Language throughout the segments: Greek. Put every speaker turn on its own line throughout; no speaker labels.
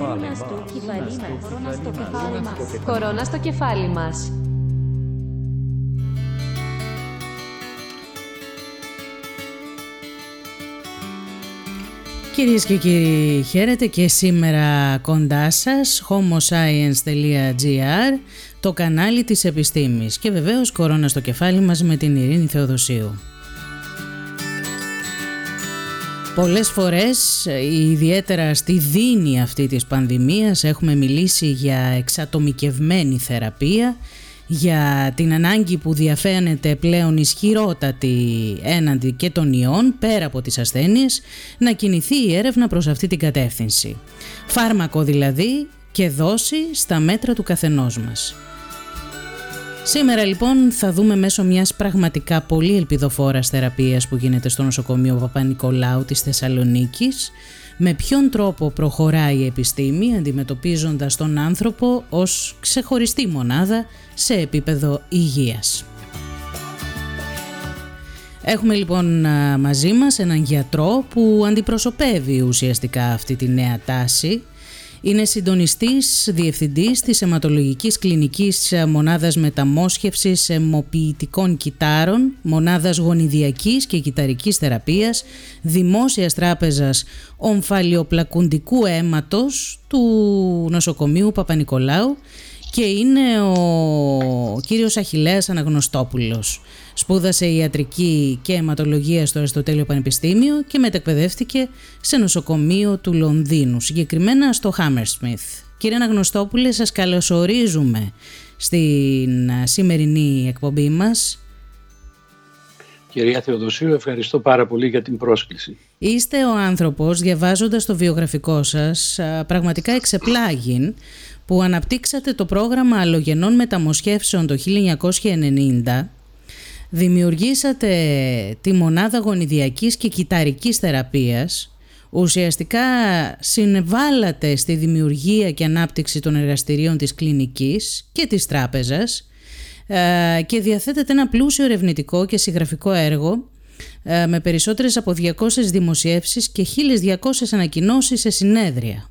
Κορώνα στο κεφάλι μας. Κορώνα στο κεφάλι μας.
Κυρίες και κύριοι, χαίρετε και σήμερα κοντά σας homoscience.gr το κανάλι της επιστήμης και βεβαίως κορώνα στο κεφάλι μας με την Ειρήνη Θεοδοσίου. Πολλές φορές, ιδιαίτερα στη δίνη αυτή της πανδημίας, έχουμε μιλήσει για εξατομικευμένη θεραπεία, για την ανάγκη που διαφαίνεται πλέον ισχυρότατη έναντι και των ιών, πέρα από τις ασθένειες, να κινηθεί η έρευνα προς αυτή την κατεύθυνση. Φάρμακο δηλαδή και δόση στα μέτρα του καθενός μας. Σήμερα λοιπόν θα δούμε μέσω μιας πραγματικά πολύ ελπιδοφόρας θεραπείας που γίνεται στο νοσοκομείο Παπα-Νικολάου της Θεσσαλονίκης με ποιον τρόπο προχωράει η επιστήμη αντιμετωπίζοντας τον άνθρωπο ως ξεχωριστή μονάδα σε επίπεδο υγείας. Έχουμε λοιπόν μαζί μας έναν γιατρό που αντιπροσωπεύει ουσιαστικά αυτή τη νέα τάση είναι συντονιστής διευθυντής της αιματολογικής κλινικής μονάδας μεταμόσχευσης αιμοποιητικών κυτάρων, μονάδας γονιδιακής και κυταρικής θεραπείας, δημόσιας τράπεζας ομφαλιοπλακουντικού αίματος του νοσοκομείου Παπα-Νικολάου και είναι ο κύριος Αχιλέας Αναγνωστόπουλος. Σπούδασε ιατρική και αιματολογία στο Αριστοτέλειο Πανεπιστήμιο και μετεκπαιδεύτηκε σε νοσοκομείο του Λονδίνου, συγκεκριμένα στο Hammersmith. Κύριε Αναγνωστόπουλε, σας καλωσορίζουμε στην σημερινή εκπομπή μας.
Κυρία Θεοδοσίου, ευχαριστώ πάρα πολύ για την πρόσκληση.
Είστε ο άνθρωπος, διαβάζοντας το βιογραφικό σας, πραγματικά εξεπλάγιν που αναπτύξατε το πρόγραμμα αλλογενών μεταμοσχεύσεων το 1990 δημιουργήσατε τη μονάδα γονιδιακής και κυταρικής θεραπείας. Ουσιαστικά συνεβάλλατε στη δημιουργία και ανάπτυξη των εργαστηρίων της κλινικής και της τράπεζας ε, και διαθέτετε ένα πλούσιο ερευνητικό και συγγραφικό έργο ε, με περισσότερες από 200 δημοσιεύσεις και 1200 ανακοινώσεις σε συνέδρια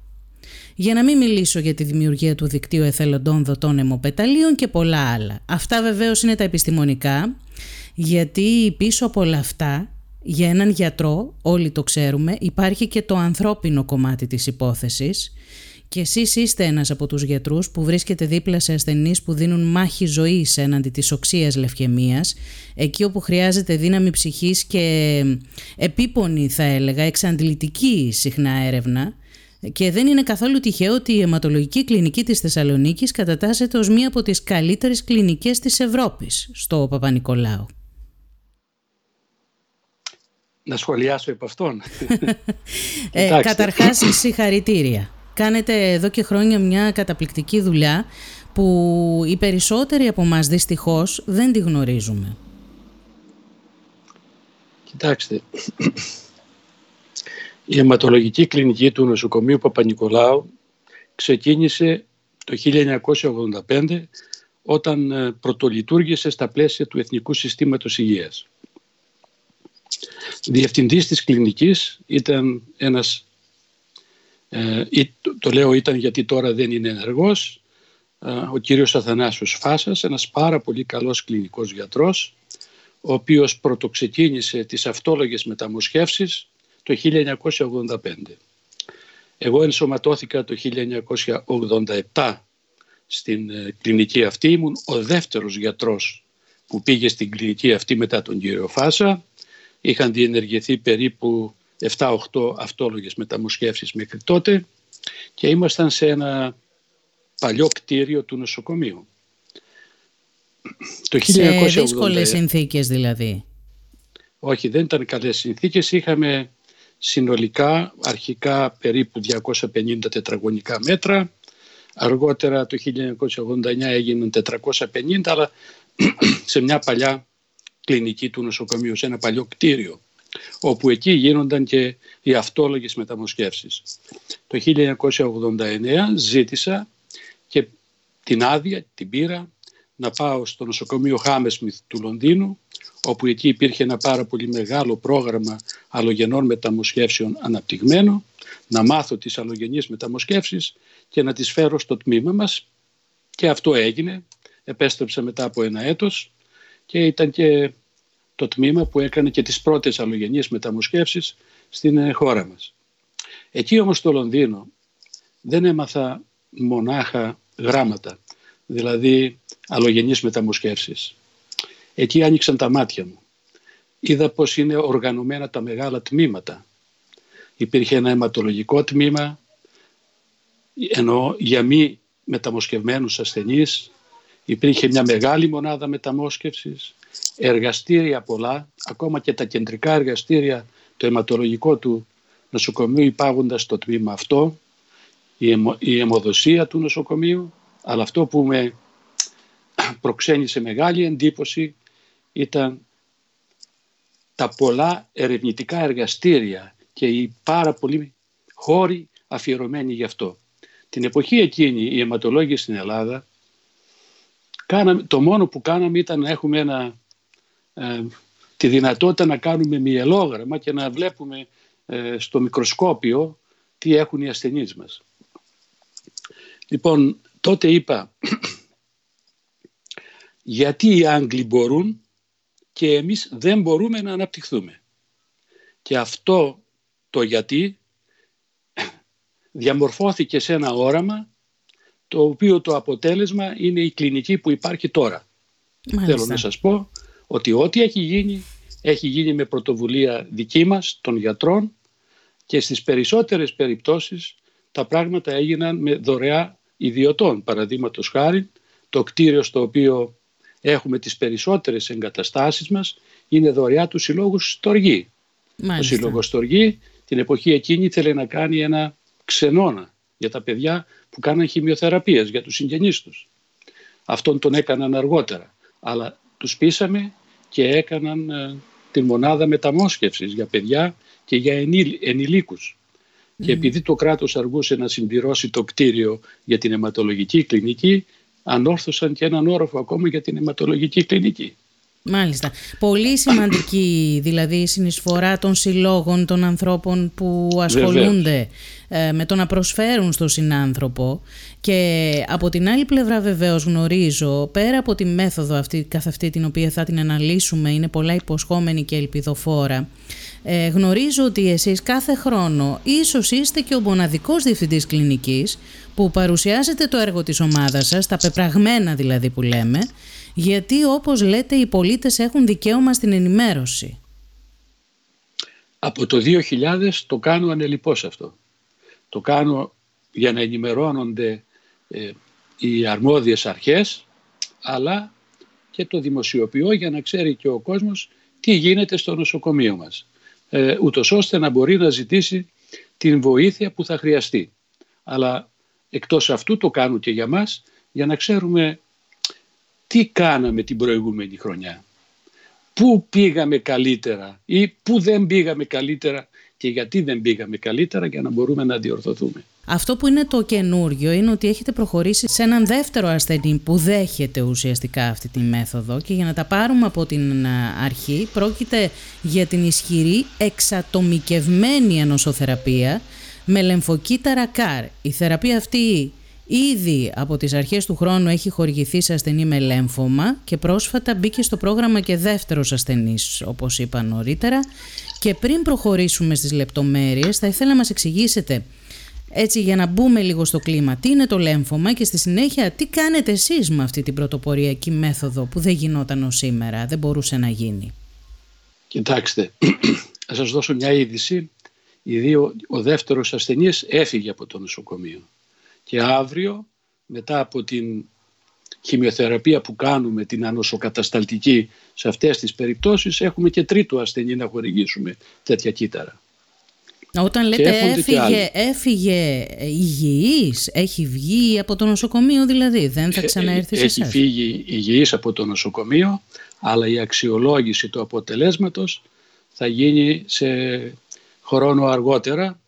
για να μην μιλήσω για τη δημιουργία του δικτύου εθελοντών δοτών αιμοπεταλίων και πολλά άλλα. Αυτά βεβαίως είναι τα επιστημονικά, γιατί πίσω από όλα αυτά, για έναν γιατρό, όλοι το ξέρουμε, υπάρχει και το ανθρώπινο κομμάτι της υπόθεσης και εσείς είστε ένας από τους γιατρούς που βρίσκεται δίπλα σε ασθενείς που δίνουν μάχη ζωής έναντι της οξείας λευκαιμίας, εκεί όπου χρειάζεται δύναμη ψυχής και επίπονη θα έλεγα, εξαντλητική συχνά έρευνα, και δεν είναι καθόλου τυχαίο ότι η αιματολογική κλινική της Θεσσαλονίκης κατατάσσεται ως μία από τις καλύτερες κλινικές της Ευρώπης στο Παπα-Νικολάου.
Να σχολιάσω επ' αυτόν.
ε, καταρχάς, συγχαρητήρια. Κάνετε εδώ και χρόνια μια καταπληκτική δουλειά που οι περισσότεροι από μας δυστυχώς δεν τη γνωρίζουμε.
Κοιτάξτε, η αιματολογική κλινική του νοσοκομείου Παπα-Νικολάου ξεκίνησε το 1985 όταν ε, πρωτολειτουργήσε στα πλαίσια του Εθνικού Συστήματος Υγείας. Διευθυντής της κλινικής ήταν ένας, ε, το λέω ήταν γιατί τώρα δεν είναι ενεργός, ε, ο κύριος Αθανάσιος Φάσας, ένας πάρα πολύ καλός κλινικός γιατρός, ο οποίος πρωτοξεκίνησε τις αυτόλογες μεταμοσχεύσεις το 1985. Εγώ ενσωματώθηκα το 1987 στην ε, κλινική αυτή. Ήμουν ο δεύτερος γιατρός που πήγε στην κλινική αυτή μετά τον κύριο Φάσα. Είχαν διενεργηθεί περίπου 7-8 αυτόλογες μεταμοσχεύσεις μέχρι τότε και ήμασταν σε ένα παλιό κτίριο του νοσοκομείου.
Το σε δύσκολες συνθήκες δηλαδή.
Όχι, δεν ήταν καλές συνθήκες. Είχαμε συνολικά αρχικά περίπου 250 τετραγωνικά μέτρα. Αργότερα το 1989 έγιναν 450 αλλά σε μια παλιά κλινική του νοσοκομείου, σε ένα παλιό κτίριο όπου εκεί γίνονταν και οι αυτόλογες μεταμοσχεύσεις. Το 1989 ζήτησα και την άδεια, την πήρα, να πάω στο νοσοκομείο Χάμεσμιθ του Λονδίνου όπου εκεί υπήρχε ένα πάρα πολύ μεγάλο πρόγραμμα αλλογενών μεταμοσχεύσεων αναπτυγμένο, να μάθω τις αλλογενείς μεταμοσχεύσεις και να τις φέρω στο τμήμα μας και αυτό έγινε. Επέστρεψα μετά από ένα έτος και ήταν και το τμήμα που έκανε και τις πρώτες αλλογενείς μεταμοσχεύσεις στην ε, χώρα μας. Εκεί όμως στο Λονδίνο δεν έμαθα μονάχα γράμματα, δηλαδή αλλογενείς μεταμοσχεύσεις. Εκεί άνοιξαν τα μάτια μου. Είδα πως είναι οργανωμένα τα μεγάλα τμήματα. Υπήρχε ένα αιματολογικό τμήμα, ενώ για μη μεταμοσχευμένους ασθενείς υπήρχε μια μεγάλη μονάδα μεταμόσχευσης, εργαστήρια πολλά, ακόμα και τα κεντρικά εργαστήρια, το αιματολογικό του νοσοκομείου υπάγοντας στο τμήμα αυτό, η αιμοδοσία του νοσοκομείου, αλλά αυτό που με προξένησε μεγάλη εντύπωση ήταν τα πολλά ερευνητικά εργαστήρια και οι πάρα πολλοί χώροι αφιερωμένοι γι' αυτό. Την εποχή εκείνη οι αιματολόγοι στην Ελλάδα κάναμε, το μόνο που κάναμε ήταν να έχουμε ένα, ε, τη δυνατότητα να κάνουμε μυελόγραμμα και να βλέπουμε ε, στο μικροσκόπιο τι έχουν οι ασθενείς μας. Λοιπόν, τότε είπα γιατί οι Άγγλοι μπορούν και εμείς δεν μπορούμε να αναπτυχθούμε. Και αυτό το γιατί διαμορφώθηκε σε ένα όραμα το οποίο το αποτέλεσμα είναι η κλινική που υπάρχει τώρα. Θέλω να σας πω ότι ό,τι έχει γίνει έχει γίνει με πρωτοβουλία δική μας των γιατρών και στις περισσότερες περιπτώσεις τα πράγματα έγιναν με δωρεά ιδιωτών. Παραδείγματος χάρη το κτίριο στο οποίο έχουμε τις περισσότερες εγκαταστάσεις μας είναι δωρεά του Συλλόγου Στοργή. Ο Σύλλογος Στοργή την εποχή εκείνη ήθελε να κάνει ένα ξενώνα για τα παιδιά που κάναν χημειοθεραπείες για τους συγγενείς τους. Αυτόν τον έκαναν αργότερα. Αλλά τους πείσαμε και έκαναν ε, την μονάδα μεταμόσχευσης για παιδιά και για ενηλίκους. Και επειδή το κράτος αργούσε να συμπληρώσει το κτίριο για την αιματολογική κλινική, ανόρθωσαν και έναν όροφο ακόμα για την αιματολογική κλινική.
Μάλιστα. Πολύ σημαντική δηλαδή η συνεισφορά των συλλόγων των ανθρώπων που ασχολούνται ε, με το να προσφέρουν στον συνάνθρωπο και από την άλλη πλευρά βεβαίως γνωρίζω πέρα από τη μέθοδο αυτή καθ' αυτή την οποία θα την αναλύσουμε είναι πολλά υποσχόμενη και ελπιδοφόρα ε, γνωρίζω ότι εσείς κάθε χρόνο ίσως είστε και ο μοναδικός διευθυντής κλινικής που παρουσιάζετε το έργο της ομάδας σας, τα πεπραγμένα δηλαδή που λέμε, γιατί όπως λέτε οι πολίτες έχουν δικαίωμα στην ενημέρωση.
Από το 2000 το κάνω ανελιπώς αυτό. Το κάνω για να ενημερώνονται ε, οι αρμόδιες αρχές, αλλά και το δημοσιοποιώ για να ξέρει και ο κόσμος τι γίνεται στο νοσοκομείο μας ε, ούτως ώστε να μπορεί να ζητήσει την βοήθεια που θα χρειαστεί. Αλλά εκτός αυτού το κάνω και για μας για να ξέρουμε τι κάναμε την προηγούμενη χρονιά; Πού πήγαμε καλύτερα ή πού δεν πήγαμε καλύτερα και γιατί δεν πήγαμε καλύτερα για να μπορούμε να διορθωθούμε;
Αυτό που είναι το καινούριο είναι ότι έχετε προχωρήσει σε έναν δεύτερο ασθενή που δέχεται ουσιαστικά αυτή τη μέθοδο και για να τα πάρουμε από την αρχή πρόκειται για την ισχυρή εξατομικευμένη ανοσοθεραπεία με λεμφοκύτταρα ΚΑΡ. Η θεραπεία αυτή ήδη από τις αρχές του χρόνου έχει χορηγηθεί σε ασθενή με λέμφωμα και πρόσφατα μπήκε στο πρόγραμμα και δεύτερος ασθενής όπως είπα νωρίτερα και πριν προχωρήσουμε στις λεπτομέρειες θα ήθελα να μας εξηγήσετε έτσι για να μπούμε λίγο στο κλίμα. Τι είναι το λέμφωμα και στη συνέχεια τι κάνετε εσείς με αυτή την πρωτοποριακή μέθοδο που δεν γινόταν ως σήμερα, δεν μπορούσε να γίνει.
Κοιτάξτε, θα σας δώσω μια είδηση. δύο, ο δεύτερος ασθενής έφυγε από το νοσοκομείο και αύριο μετά από την χημειοθεραπεία που κάνουμε, την ανοσοκατασταλτική σε αυτές τις περιπτώσεις έχουμε και τρίτο ασθενή να χορηγήσουμε τέτοια κύτταρα.
Όταν λέτε έφυγε, έφυγε υγιής, έχει βγει από το νοσοκομείο δηλαδή, δεν θα ε, ξαναέρθει σε
Έχει φύγει υγιής από το νοσοκομείο, αλλά η αξιολόγηση του αποτελέσματος θα γίνει σε χρόνο αργότερα,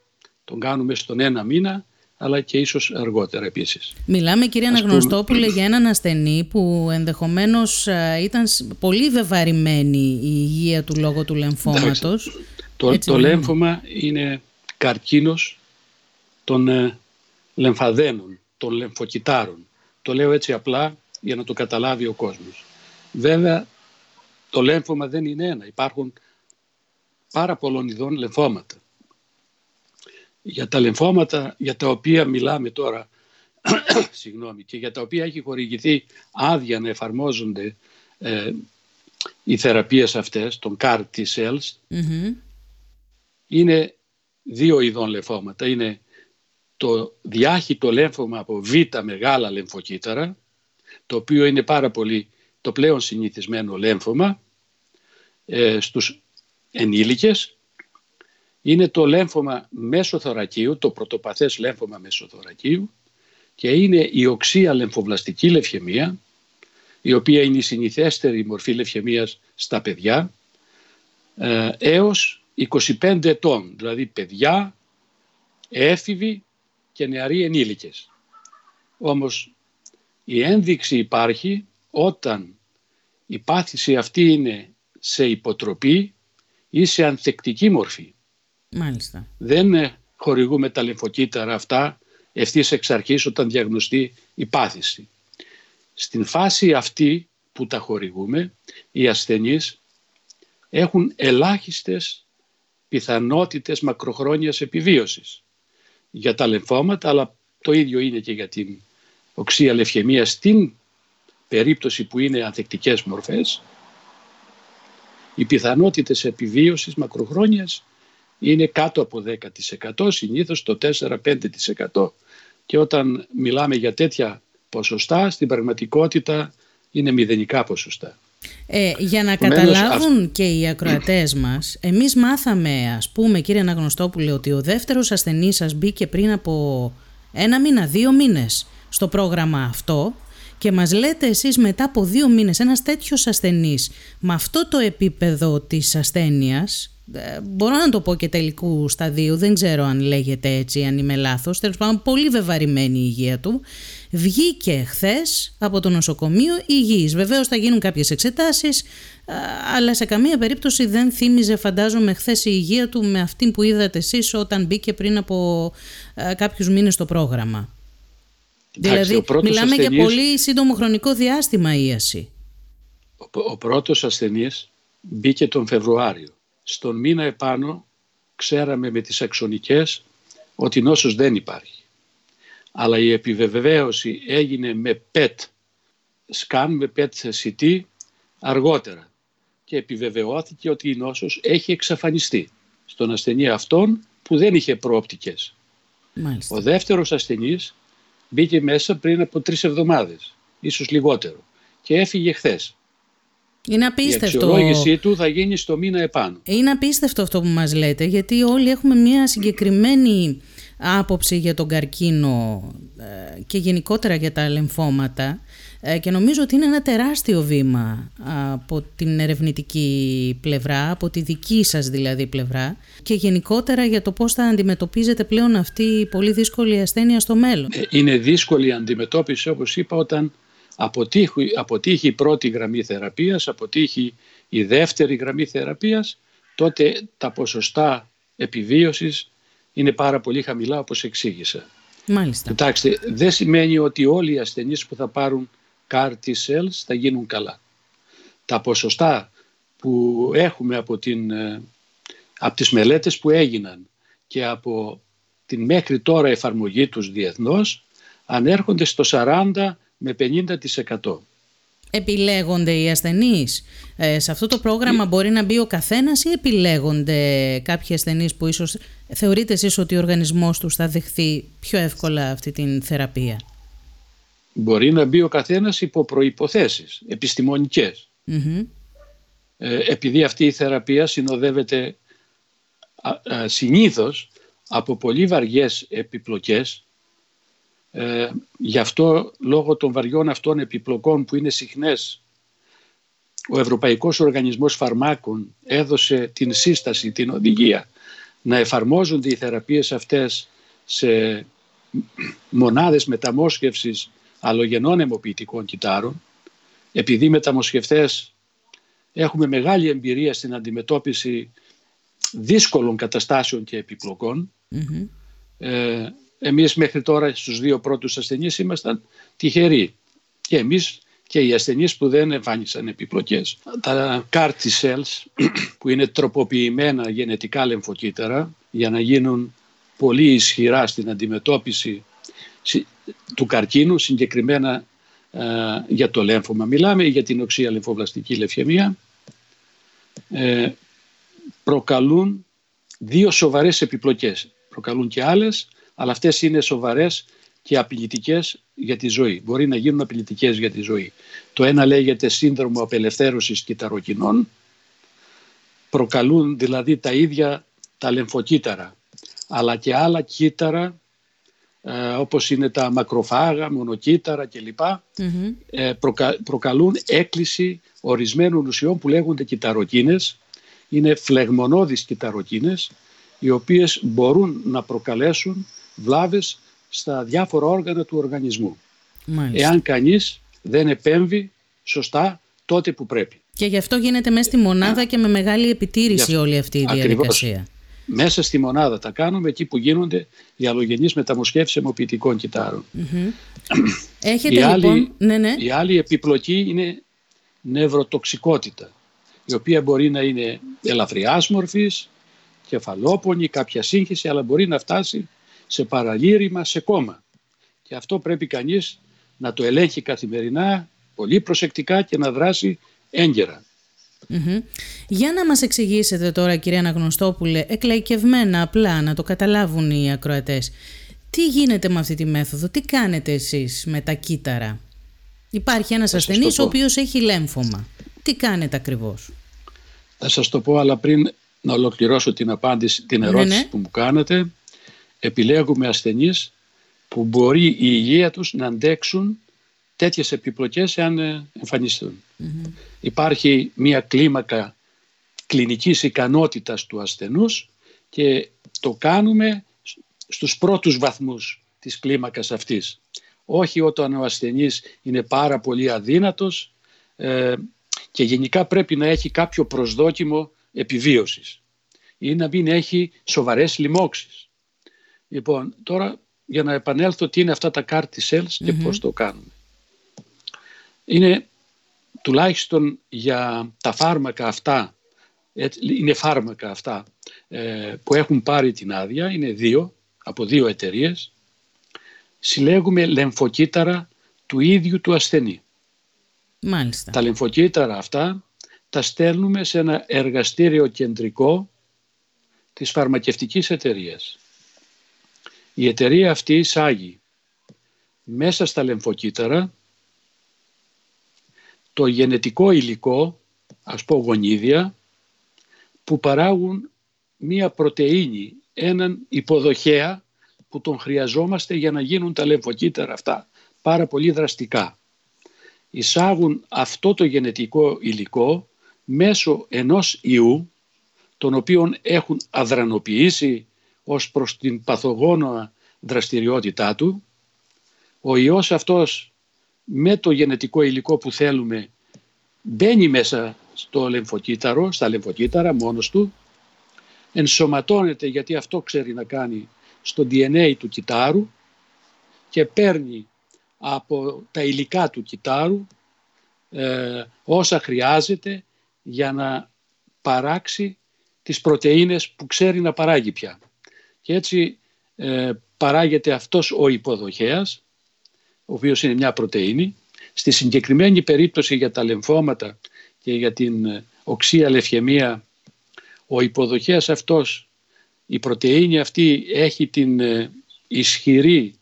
τον κάνουμε στον ένα μήνα, αλλά και ίσως αργότερα επίσης.
Μιλάμε κυρία Αναγνωστόπουλε για έναν ασθενή που ενδεχομένως ήταν πολύ βεβαρημένη η υγεία του λόγω του λεμφώματος.
Το, το λέμφωμα είναι καρκίνος των ε, λεμφαδένων, των λεμφοκυτάρων. Το λέω έτσι απλά για να το καταλάβει ο κόσμος. Βέβαια το λέμφωμα δεν είναι ένα. Υπάρχουν πάρα πολλών ειδών λεμφώματα. Για τα λεμφώματα για τα οποία μιλάμε τώρα συγγνώμη, και για τα οποία έχει χορηγηθεί άδεια να εφαρμόζονται ε, οι θεραπείες αυτές, των CAR T-cells, είναι δύο ειδών λεμφώματα. Είναι το διάχυτο λέμφωμα από β μεγάλα λεμφοκύτταρα, το οποίο είναι πάρα πολύ το πλέον συνηθισμένο λέμφωμα ε, στους ενήλικες. Είναι το λέμφωμα μέσοθωρακίου, το πρωτοπαθές λέμφωμα μέσοθωρακίου και είναι η οξία λεμφοβλαστική λευχαιμία, η οποία είναι η συνηθέστερη μορφή λευχαιμίας στα παιδιά, ε, έως 25 ετών, δηλαδή παιδιά, έφηβοι και νεαροί ενήλικες. Όμως η ένδειξη υπάρχει όταν η πάθηση αυτή είναι σε υποτροπή ή σε ανθεκτική μορφή.
Μάλιστα.
Δεν ε, χορηγούμε τα λεμφοκύτταρα αυτά ευθύς εξ αρχής όταν διαγνωστεί η πάθηση. Στην φάση αυτή που τα χορηγούμε, οι ασθενείς έχουν ελάχιστες πιθανότητες μακροχρόνιας επιβίωσης για τα λεμφώματα, αλλά το ίδιο είναι και για την οξία λευχαιμίας στην περίπτωση που είναι ανθεκτικές μορφές. Οι πιθανότητες επιβίωσης μακροχρόνιας είναι κάτω από 10%, συνήθως το 4-5% και όταν μιλάμε για τέτοια ποσοστά, στην πραγματικότητα είναι μηδενικά ποσοστά.
Ε, για να καταλάβουν και οι ακροατές μας, εμείς μάθαμε, ας πούμε κύριε Αναγνωστόπουλε, ότι ο δεύτερος ασθενής σας μπήκε πριν από ένα μήνα, δύο μήνες στο πρόγραμμα αυτό και μας λέτε εσείς μετά από δύο μήνες ένας τέτοιος ασθενής με αυτό το επίπεδο της ασθένειας ε, μπορώ να το πω και τελικού σταδίου, δεν ξέρω αν λέγεται έτσι, αν είμαι λάθος, τέλος πάντων πολύ βεβαρημένη η υγεία του, βγήκε χθες από το νοσοκομείο υγιής. Βεβαίως θα γίνουν κάποιες εξετάσεις, ε, αλλά σε καμία περίπτωση δεν θύμιζε φαντάζομαι χθες η υγεία του με αυτή που είδατε εσείς όταν μπήκε πριν από ε, κάποιους μήνες στο πρόγραμμα. δηλαδή μιλάμε για πολύ σύντομο χρονικό διάστημα ίαση.
Ο, ο πρώτος ασθενής μπήκε τον Φεβρουάριο στον μήνα επάνω ξέραμε με τις αξονικές ότι νόσος δεν υπάρχει. Αλλά η επιβεβαίωση έγινε με PET scan, με PET CT αργότερα και επιβεβαιώθηκε ότι η νόσος έχει εξαφανιστεί στον ασθενή αυτόν που δεν είχε προοπτικές.
Μάλιστα.
Ο δεύτερος ασθενής μπήκε μέσα πριν από τρεις εβδομάδες, ίσως λιγότερο και έφυγε χθες.
Είναι απίστευτο.
Η αξιολόγησή του θα γίνει στο μήνα επάνω.
Είναι απίστευτο αυτό που μας λέτε, γιατί όλοι έχουμε μια συγκεκριμένη άποψη για τον καρκίνο ε, και γενικότερα για τα λεμφώματα ε, και νομίζω ότι είναι ένα τεράστιο βήμα από την ερευνητική πλευρά, από τη δική σας δηλαδή πλευρά και γενικότερα για το πώς θα αντιμετωπίζετε πλέον αυτή η πολύ δύσκολη ασθένεια στο μέλλον.
Ε, είναι δύσκολη η αντιμετώπιση όπως είπα όταν αποτύχει, αποτύχει η πρώτη γραμμή θεραπείας, αποτύχει η δεύτερη γραμμή θεραπείας, τότε τα ποσοστά επιβίωσης είναι πάρα πολύ χαμηλά όπως εξήγησα.
Μάλιστα.
Κοιτάξτε, δεν σημαίνει ότι όλοι οι ασθενείς που θα πάρουν CAR T-cells θα γίνουν καλά. Τα ποσοστά που έχουμε από, την, ε, από τις μελέτες που έγιναν και από την μέχρι τώρα εφαρμογή τους διεθνώς ανέρχονται στο 40 με 50%.
Επιλέγονται οι ασθενείς. Ε, σε αυτό το πρόγραμμα μπορεί να μπει ο καθένας ή επιλέγονται κάποιοι ασθενείς που ίσως θεωρείτε εσείς ότι ο οργανισμός τους θα δεχθεί πιο εύκολα αυτή την θεραπεία;
Μπορεί να μπει ο καθένας υπό προϋποθέσεις επιστημονικές. Ε, επειδή αυτή η θεραπεία συνοδεύεται α, συνήθως από πολύ βαριές επιπλοκές ε, γι' αυτό λόγω των βαριών αυτών επιπλοκών που είναι συχνές ο Ευρωπαϊκός Οργανισμός Φαρμάκων έδωσε την σύσταση, την οδηγία να εφαρμόζονται οι θεραπείες αυτές σε μονάδες μεταμόσχευσης αλλογενών αιμοποιητικών κυτάρων. Επειδή οι μεταμοσχευτές έχουμε μεγάλη εμπειρία στην αντιμετώπιση δύσκολων καταστάσεων και επιπλοκων ε, εμείς μέχρι τώρα στους δύο πρώτους ασθενείς ήμασταν τυχεροί. Και εμείς και οι ασθενείς που δεν εμφάνισαν επιπλοκές. Τα CAR cells που είναι τροποποιημένα γενετικά λεμφοκύτταρα για να γίνουν πολύ ισχυρά στην αντιμετώπιση του καρκίνου, συγκεκριμένα ε, για το λέμφωμα. Μιλάμε για την οξία λεμφοβλαστική λευχαιμία. Ε, προκαλούν δύο σοβαρές επιπλοκές. Προκαλούν και άλλες, αλλά αυτές είναι σοβαρές και απειλητικές για τη ζωή. Μπορεί να γίνουν απειλητικές για τη ζωή. Το ένα λέγεται σύνδρομο απελευθέρωσης κυταροκινών. Προκαλούν δηλαδή τα ίδια τα λεμφοκύτταρα, αλλά και άλλα κύτταρα ε, όπως είναι τα μακροφάγα, μονοκύτταρα κλπ. Ε, προκαλούν έκκληση ορισμένων ουσιών που λέγονται κυταροκίνες. Είναι φλεγμονώδεις κυταροκίνες οι οποίες μπορούν να προκαλέσουν βλάβες στα διάφορα όργανα του οργανισμού. Μάλιστα. Εάν κανείς δεν επέμβει σωστά τότε που πρέπει.
Και γι' αυτό γίνεται μέσα στη μονάδα και με μεγάλη επιτήρηση όλη αυτή η διαδικασία.
Μέσα στη μονάδα τα κάνουμε εκεί που γίνονται οι αλλογενείς μεταμοσχεύσεις αιμοποιητικών κυτάρων.
Έχετε η λοιπόν... Άλλη, ναι, ναι.
Η άλλη επιπλοκή είναι νευροτοξικότητα η οποία μπορεί να είναι ελαφριάς μορφής, κεφαλόπονη, κάποια σύγχυση αλλά μπορεί να φτάσει σε παραλήρημα, σε κόμμα. Και αυτό πρέπει κανείς να το ελέγχει καθημερινά, πολύ προσεκτικά και να δράσει έγκαιρα.
Για να μας εξηγήσετε τώρα κυρία Αναγνωστόπουλε, εκλαϊκευμένα απλά να το καταλάβουν οι ακροατές, τι γίνεται με αυτή τη μέθοδο, τι κάνετε εσείς με τα κύτταρα; Υπάρχει ένας ασθενής ο οποίος έχει λέμφωμα. Τι κάνετε ακριβώς;
Θα σας το πω, αλλά πριν να ολοκληρώσω την απάντηση, την ναι, ερώτηση ναι. που μου κάνετε, επιλέγουμε ασθενείς που μπορεί η υγεία τους να αντέξουν τέτοιες επιπλοκές εάν ε, εμφανιστούν. Υπάρχει μια κλίμακα κλινικής ικανότητας του ασθενούς και το κάνουμε στους πρώτους βαθμούς της κλίμακας αυτής. Όχι όταν ο ασθενής είναι πάρα πολύ αδύνατος ε, και γενικά πρέπει να έχει κάποιο προσδόκιμο επιβίωσης ή να μην έχει σοβαρές λοιμώξεις. Λοιπόν, τώρα για να επανέλθω τι είναι αυτά τα CAR cells και πώς το κάνουμε. Είναι τουλάχιστον για τα φάρμακα αυτά, είναι φάρμακα αυτά ε, που έχουν πάρει την άδεια, είναι δύο, από δύο εταιρείες, συλλέγουμε λεμφοκύτταρα του ίδιου του ασθενή.
Μάλιστα.
Τα λεμφοκύτταρα αυτά τα στέλνουμε σε ένα εργαστήριο κεντρικό της φαρμακευτικής εταιρείας. Η εταιρεία αυτή εισάγει μέσα στα λεμφοκύτταρα το γενετικό υλικό, ας πω γονίδια, που παράγουν μία πρωτεΐνη, έναν υποδοχέα που τον χρειαζόμαστε για να γίνουν τα λεμφοκύτταρα αυτά πάρα πολύ δραστικά. Εισάγουν αυτό το γενετικό υλικό μέσω ενός ιού, τον οποίο έχουν αδρανοποιήσει ως προς την παθογόνο δραστηριότητά του. Ο ιός αυτός με το γενετικό υλικό που θέλουμε μπαίνει μέσα στο λεμφοκύτταρο, στα λεμφοκύτταρα μόνος του, ενσωματώνεται γιατί αυτό ξέρει να κάνει στο DNA του κυτάρου και παίρνει από τα υλικά του κυτάρου ε, όσα χρειάζεται για να παράξει τις πρωτεΐνες που ξέρει να παράγει πια. Και έτσι ε, παράγεται αυτός ο υποδοχέας, ο οποίος είναι μια πρωτεΐνη. Στη συγκεκριμένη περίπτωση για τα λεμφώματα και για την ε, οξία λευχαιμία, ο υποδοχέας αυτός, η πρωτεΐνη αυτή έχει την ε, ισχυρή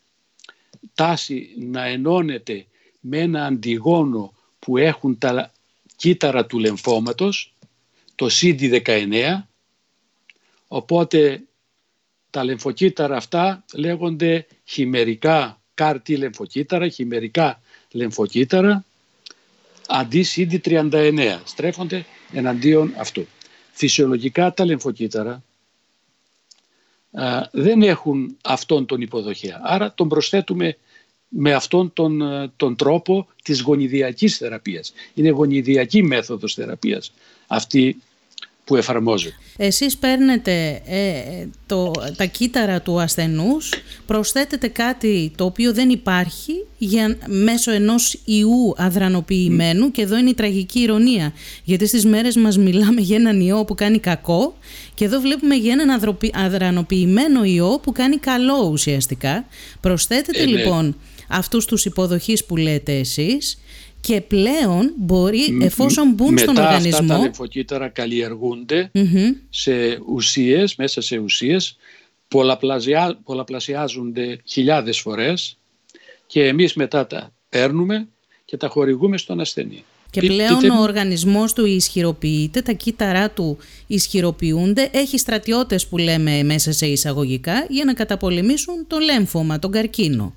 τάση να ενώνεται με ένα αντιγόνο που έχουν τα κύτταρα του λεμφώματος, το CD19, οπότε τα λεμφοκύτταρα αυτά λέγονται χειμερικά κάρτι λεμφοκύτταρα, χειμερικά λεμφοκύτταρα αντί CD39. Στρέφονται εναντίον αυτού. Φυσιολογικά τα λεμφοκύτταρα δεν έχουν αυτόν τον υποδοχέα. Άρα τον προσθέτουμε με αυτόν τον, τον τρόπο της γονιδιακής θεραπείας. Είναι γονιδιακή μέθοδος θεραπείας αυτή που εφαρμόζεται.
Εσείς παίρνετε ε, το, τα κύτταρα του ασθενούς, προσθέτετε κάτι το οποίο δεν υπάρχει για, μέσω ενός ιού αδρανοποιημένου και εδώ είναι η τραγική ηρωνία γιατί στις μέρες μας μιλάμε για έναν ιό που κάνει κακό και εδώ βλέπουμε για έναν αδρανοποιημένο ιό που κάνει καλό ουσιαστικά. Προσθέτετε ε, ναι. λοιπόν αυτούς τους υποδοχείς που λέτε εσείς και πλέον μπορεί εφόσον μπουν στον οργανισμό...
Μετά αυτά τα λεμφοκύτταρα σε ουσίες, μέσα σε ουσίες, πολλαπλασια... πολλαπλασιάζονται χιλιάδες φορές και εμείς μετά τα παίρνουμε και τα χορηγούμε στον ασθενή.
Και πλέον ο οργανισμός του ισχυροποιείται, τα κύτταρά του ισχυροποιούνται, έχει στρατιώτες που λέμε μέσα σε εισαγωγικά για να καταπολεμήσουν το λέμφωμα, τον καρκίνο.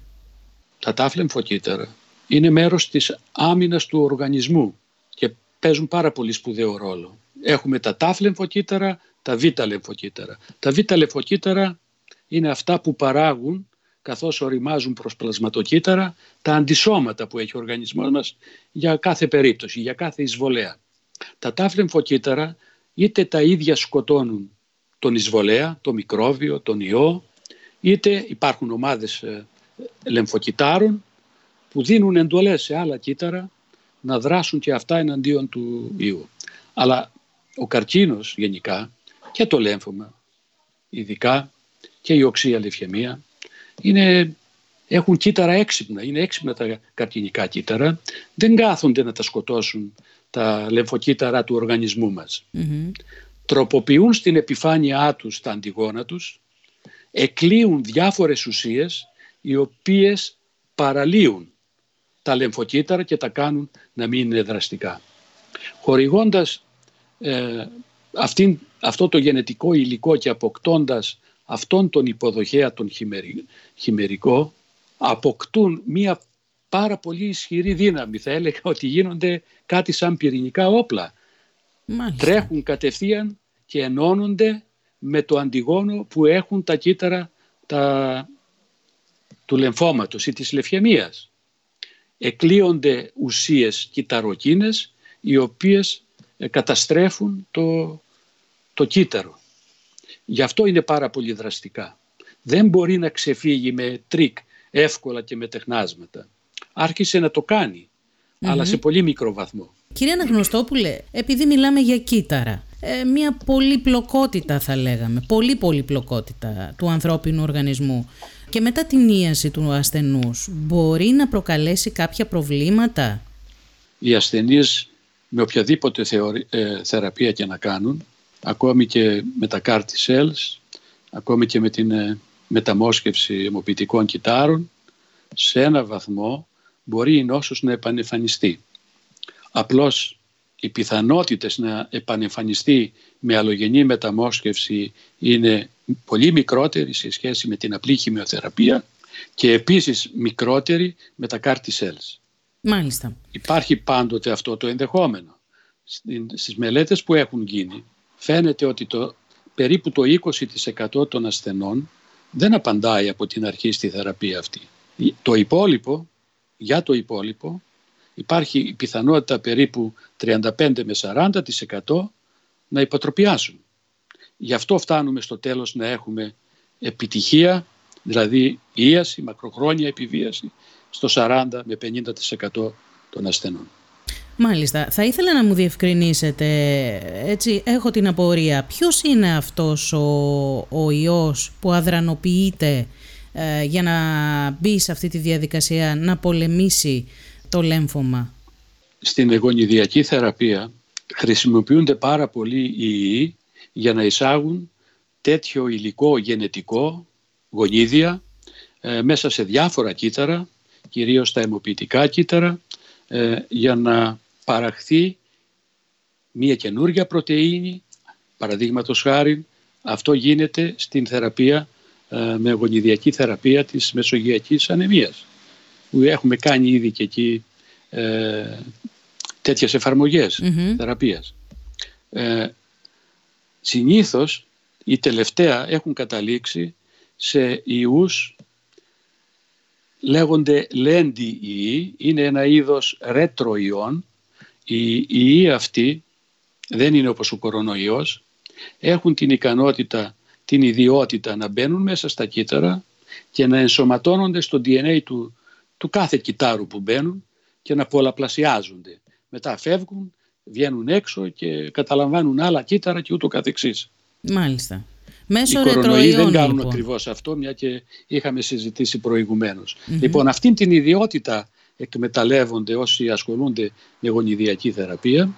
Τα τάφ λεμφοκύτταρα είναι μέρος της άμυνας του οργανισμού και παίζουν πάρα πολύ σπουδαίο ρόλο. Έχουμε τα τάφ λεμφοκύτταρα, τα β λεμφοκύτταρα. Τα β λεμφοκύτταρα είναι αυτά που παράγουν καθώς οριμάζουν προς πλασματοκύτταρα τα αντισώματα που έχει ο οργανισμός μας για κάθε περίπτωση, για κάθε εισβολέα. Τα τάφ λεμφοκύτταρα είτε τα ίδια σκοτώνουν τον εισβολέα, το μικρόβιο, τον ιό, είτε υπάρχουν ομάδες ε, λεμφοκυτάρων που δίνουν εντολές σε άλλα κύτταρα να δράσουν και αυτά εναντίον του ιού. Αλλά ο καρκίνος γενικά και το λέμφωμα ειδικά και η οξία λιφιαιμία είναι, έχουν κύτταρα έξυπνα, είναι έξυπνα τα καρκινικά κύτταρα, δεν κάθονται να τα σκοτώσουν τα λεμφοκύτταρα του οργανισμού μας. Τροποποιούν στην επιφάνειά τους τα αντιγόνα τους, εκλείουν διάφορες ουσίες οι οποίες παραλύουν τα λεμφοκύτταρα και τα κάνουν να μην είναι δραστικά. Χορηγώντας ε, αυτήν, αυτό το γενετικό υλικό και αποκτώντας αυτόν τον υποδοχέα τον χειμερικό αποκτούν μία πάρα πολύ ισχυρή δύναμη. Θα έλεγα ότι γίνονται κάτι σαν πυρηνικά όπλα. Τρέχουν κατευθείαν και ενώνονται με το αντιγόνο που έχουν τα κύτταρα τα, του λεμφώματος ή της λευχαιμίας εκλύονται ουσίες κυτταροκίνες οι οποίες ε, καταστρέφουν το, το κύτταρο. Γι' αυτό είναι πάρα πολύ δραστικά. Δεν μπορεί να ξεφύγει με τρικ εύκολα και με τεχνάσματα. Άρχισε να το κάνει αλλά σε πολύ μικρό βαθμό.
Κύριε Αναγνωστόπουλε, επειδή μιλάμε για κύτταρα, ε, μια πολυπλοκότητα θα λέγαμε, πολύ πολυπλοκότητα του ανθρώπινου οργανισμού και μετά την ίαση του ασθενούς μπορεί να προκαλέσει κάποια προβλήματα;
Οι ασθενείς με οποιαδήποτε θεωρη, ε, θεραπεία και να κάνουν, ακόμη και με τα CAR cells, ακόμη και με την ε, μεταμόσχευση αιμοποιητικών κυτάρων, σε ένα βαθμό μπορεί η νόσος να επανεμφανιστεί. Απλώς οι πιθανότητες να επανεμφανιστεί με αλλογενή μεταμόσχευση είναι πολύ μικρότερη σε σχέση με την απλή χημειοθεραπεία και επίσης μικρότερη με τα CAR cells.
Μάλιστα.
Υπάρχει πάντοτε αυτό το ενδεχόμενο. Στις μελέτες που έχουν γίνει φαίνεται ότι το, περίπου το 20% των ασθενών δεν απαντάει από την αρχή στη θεραπεία αυτή. Το υπόλοιπο, για το υπόλοιπο, υπάρχει η πιθανότητα περίπου 35 με 40% να υποτροπιάσουν. Γι' αυτό φτάνουμε στο τέλος να έχουμε επιτυχία, δηλαδή ίαση, μακροχρόνια επιβίαση, στο 40 με 50% των ασθενών.
Μάλιστα. Θα ήθελα να μου διευκρινίσετε, έτσι έχω την απορία, ποιος είναι αυτός ο, ο ιός που αδρανοποιείται ε, για να μπει σε αυτή τη διαδικασία να πολεμήσει το λέμφωμα;
Στην εγωνιδιακή θεραπεία χρησιμοποιούνται πάρα πολύ οι ιοί για να εισάγουν τέτοιο υλικό γενετικό, γονίδια, ε, μέσα σε διάφορα κύτταρα, κυρίως τα αιμοποιητικά κύτταρα, ε, για να παραχθεί μία καινούργια πρωτεΐνη, παραδείγματος χάρη, αυτό γίνεται στην θεραπεία ε, με γονιδιακή θεραπεία της μεσογειακής ανεμίας που έχουμε κάνει ήδη και εκεί ε, τέτοιες θεραπείας. Ε, συνήθως οι τελευταία έχουν καταλήξει σε ιούς λέγονται λέντι ιοί, είναι ένα είδος ρέτρο ιών. Οι ιοί αυτοί δεν είναι όπως ο κορονοϊός, έχουν την ικανότητα, την ιδιότητα να μπαίνουν μέσα στα κύτταρα και να ενσωματώνονται στο DNA του, του κάθε κυτάρου που μπαίνουν και να πολλαπλασιάζονται. Μετά φεύγουν, βγαίνουν έξω και καταλαμβάνουν άλλα κύτταρα και ούτω καθεξής.
Μάλιστα. Μέσω
Οι κορονοϊοί δεν κάνουν
λοιπόν.
ακριβώς αυτό, μια και είχαμε συζητήσει προηγουμένως. Λοιπόν, αυτήν την ιδιότητα εκμεταλλεύονται όσοι ασχολούνται με γονιδιακή θεραπεία,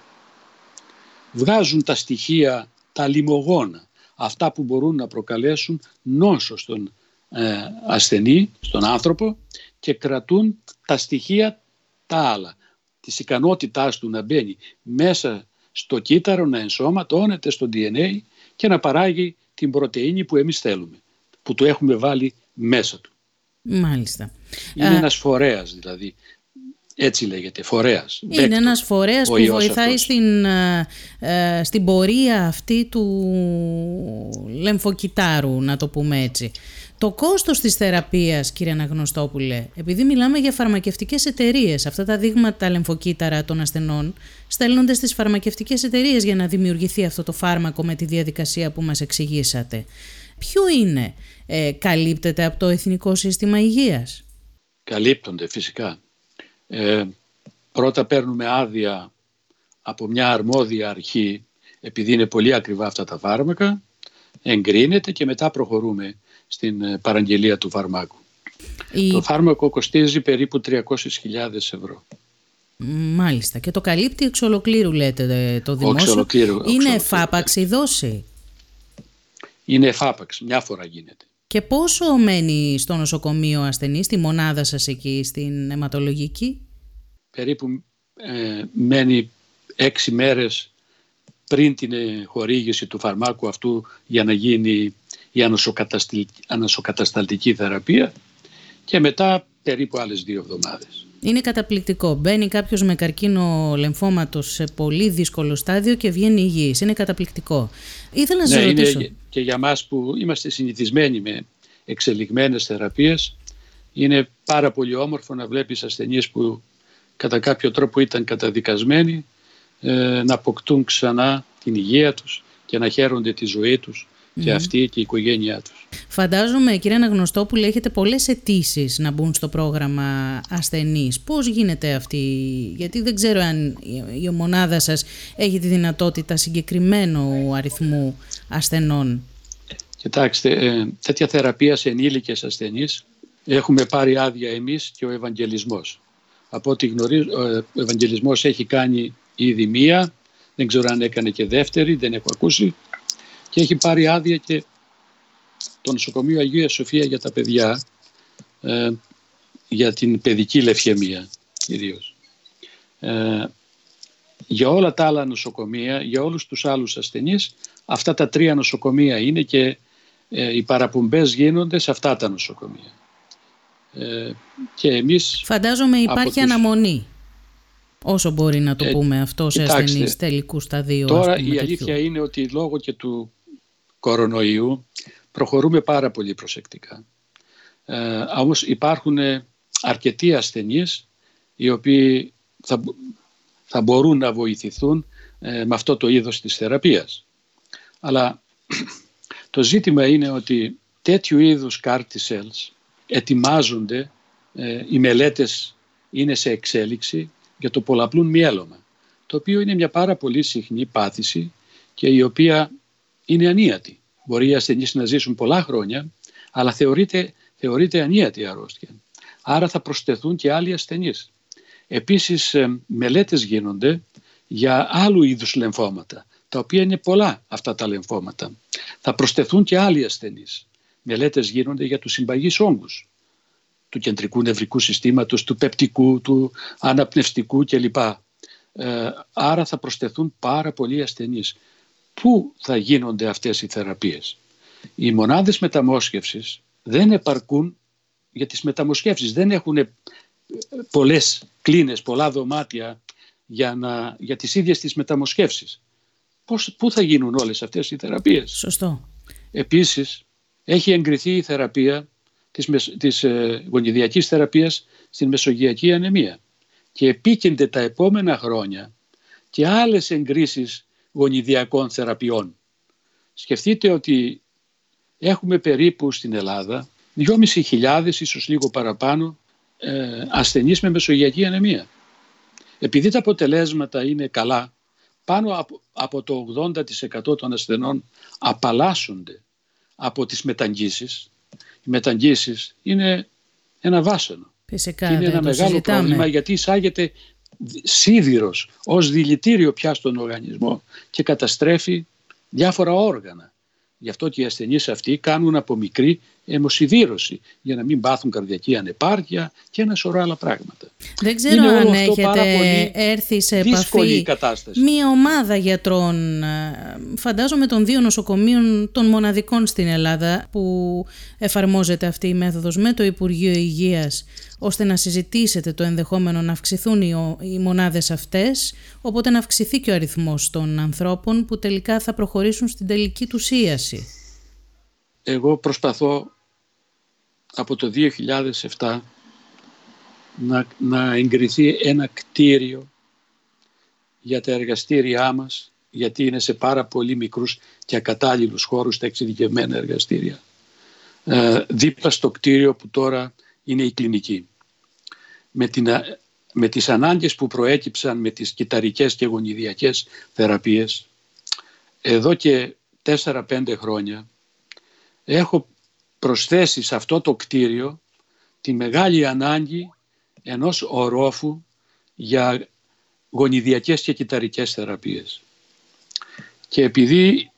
βγάζουν τα στοιχεία, τα λιμογόνα, αυτά που μπορούν να προκαλέσουν νόσο στον ε, ασθενή, στον άνθρωπο και κρατούν τα στοιχεία τα άλλα, της ικανότητάς του να μπαίνει μέσα στο κύτταρο, να ενσωματώνεται στο DNA και να παράγει την πρωτεΐνη που εμείς θέλουμε, που του έχουμε βάλει μέσα του.
Μάλιστα.
Είναι Α... ένας φορέας δηλαδή. Έτσι λέγεται, φορέας.
Είναι Βέκτο, ένας φορέας που βοηθάει στην, ε, στην πορεία αυτή του λεμφοκυτάρου, να το πούμε έτσι. Το κόστος της θεραπείας, κύριε Αναγνωστόπουλε, επειδή μιλάμε για φαρμακευτικές εταιρείες, αυτά τα δείγματα λεμφοκύτταρα των ασθενών στέλνονται στις φαρμακευτικές εταιρείες για να δημιουργηθεί αυτό το φάρμακο με τη διαδικασία που μας εξηγήσατε. Ποιο είναι, ε, καλύπτεται από το Εθνικό Σύστημα Υγείας;
Καλύπτονται φυσικά. Ε, πρώτα παίρνουμε άδεια από μια αρμόδια αρχή επειδή είναι πολύ ακριβά αυτά τα φάρμακα, εγκρίνεται και μετά προχωρούμε στην ε, παραγγελία του φαρμάκου. Το φάρμακο κοστίζει περίπου 300.000 ευρώ.
Μάλιστα. Και το καλύπτει εξ ολοκλήρου λέτε το δημόσιο.
Ολοκλήρου,
είναι εφάπαξη η δόση;
Είναι εφάπαξη. Μια φορά γίνεται.
Και πόσο μένει στο νοσοκομείο ασθενής, στη μονάδα σας εκεί, στην αιματολογική;
Περίπου ε, μένει έξι μέρες πριν την ε, χορήγηση του φαρμάκου αυτού για να γίνει η ανοσοκατασταλτική θεραπεία και μετά περίπου άλλες δύο εβδομάδες.
Είναι καταπληκτικό. Μπαίνει κάποιος με καρκίνο λεμφώματος σε πολύ δύσκολο στάδιο και βγαίνει υγιής. Είναι καταπληκτικό. Ήθελα να
ναι,
σας ρωτήσω.
Είναι και για μας που είμαστε συνηθισμένοι με εξελιγμένες θεραπείες είναι πάρα πολύ όμορφο να βλέπεις ασθενείς που κατά κάποιο τρόπο ήταν καταδικασμένοι ε, να αποκτούν ξανά την υγεία τους και να χαίρονται τη ζωή τους και αυτή και η οικογένειά τους.
Φαντάζομαι κύριε Αναγνωστόπουλη έχετε πολλές αιτήσεις να μπουν στο πρόγραμμα ασθενείς. Πώς γίνεται αυτή, γιατί δεν ξέρω αν η μονάδα σας έχει τη δυνατότητα συγκεκριμένου αριθμού ασθενών.
Κοιτάξτε, ε, τέτοια θεραπεία σε ενήλικες ασθενείς έχουμε πάρει άδεια εμείς και ο Ευαγγελισμός. Από ό,τι γνωρίζω, ο Ευαγγελισμός έχει κάνει ήδη μία, δεν ξέρω αν έκανε και δεύτερη, δεν έχω ακούσει και έχει πάρει άδεια και το νοσοκομείο Αγία Σοφία για τα παιδιά ε, για την παιδική λευχαιμία κυρίω. Ε, για όλα τα άλλα νοσοκομεία, για όλους τους άλλους ασθενείς, αυτά τα τρία νοσοκομεία είναι και ε, οι παραπομπές γίνονται σε αυτά τα νοσοκομεία. Ε, και εμείς
Φαντάζομαι υπάρχει αναμονή όσο μπορεί να το πούμε αυτό σε ασθενείς τελικούς σταδίου.
Τώρα η αλήθεια είναι ότι λόγω και του κορονοϊού προχωρούμε πάρα πολύ προσεκτικά. Ε, όμως υπάρχουν αρκετοί ασθενείς οι οποίοι θα, θα μπορούν να βοηθηθούν ε, με αυτό το είδος της θεραπείας. Αλλά το ζήτημα είναι ότι τέτοιου είδους κάρτι cells ετοιμάζονται, ε, οι μελέτες είναι σε εξέλιξη για το πολλαπλούν μυέλωμα, το οποίο είναι μια πάρα πολύ συχνή πάθηση και η οποία είναι ανίατη. Μπορεί οι ασθενείς να ζήσουν πολλά χρόνια, αλλά θεωρείται, θεωρείται ανίατη αρρώστια. Άρα θα προσθεθούν και άλλοι ασθενείς. Επίσης ε, μελέτες γίνονται για άλλου είδους λεμφώματα, τα οποία είναι πολλά αυτά τα λεμφώματα. Θα προσθεθούν και άλλοι ασθενείς. Μελέτες γίνονται για τους συμπαγείς όγκους, του κεντρικού νευρικού συστήματος, του πεπτικού, του αναπνευστικού κλπ. Ε, άρα θα προσθεθούν πάρα πολλοί ασθενείς πού θα γίνονται αυτές οι θεραπείες; Οι μονάδες μεταμόσχευσης δεν επαρκούν για τις μεταμοσχεύσεις. Δεν έχουν πολλές κλίνες, πολλά δωμάτια για, να, για τις ίδιες τις μεταμοσχεύσεις. Πώς, πού θα γίνουν όλες αυτές οι θεραπείες;
Σωστό.
Επίσης, έχει εγκριθεί η θεραπεία της, της ε, γονιδιακής θεραπείας στην μεσογειακή ανεμία και επίκενται τα επόμενα χρόνια και άλλες εγκρίσεις γονιδιακών θεραπείων. Σκεφτείτε ότι έχουμε περίπου στην Ελλάδα 2.500 ίσως λίγο παραπάνω ε, ασθενείς με μεσογειακή ανεμία. Επειδή τα αποτελέσματα είναι καλά, πάνω από, το 80% των ασθενών απαλλάσσονται από τις μεταγγίσεις. Οι μεταγγίσεις είναι ένα βάσανο.
Φυσικά,
είναι ένα μεγάλο πρόβλημα γιατί εισάγεται σίδηρος ως δηλητήριο πια στον οργανισμό και καταστρέφει διάφορα όργανα. Γι' αυτό και οι ασθενείς αυτοί κάνουν από μικρή αιμοσυδήρωση για να μην πάθουν καρδιακή ανεπάρκεια και ένα σωρό άλλα πράγματα.
Δεν ξέρω Είναι αν έχετε έρθει σε επαφή
κατάσταση.
μία ομάδα γιατρών, ε, φαντάζομαι των δύο νοσοκομείων των μοναδικών στην Ελλάδα που εφαρμόζεται αυτή η μέθοδος με το Υπουργείο Υγείας ώστε να συζητήσετε το ενδεχόμενο να αυξηθούν οι, οι μονάδες αυτές, οπότε να αυξηθεί και ο αριθμός των ανθρώπων που τελικά θα προχωρήσουν στην τελική τους σύαση.
Εγώ προσπαθώ από το 2007 να, να εγκριθεί ένα κτίριο για τα εργαστήριά μας γιατί είναι σε πάρα πολύ μικρούς και ακατάλληλους χώρους τα εξειδικευμένα εργαστήρια. Ε, δίπλα στο κτίριο που τώρα είναι η κλινική. Με, την, με τις ανάγκες που προέκυψαν με τις κυταρικές και γονιδιακές θεραπείες εδώ και 4-5 χρόνια έχω προσθέσει σε αυτό το κτίριο τη μεγάλη ανάγκη ενός ορόφου για γονιδιακές και κυταρικές θεραπείες. Και επειδή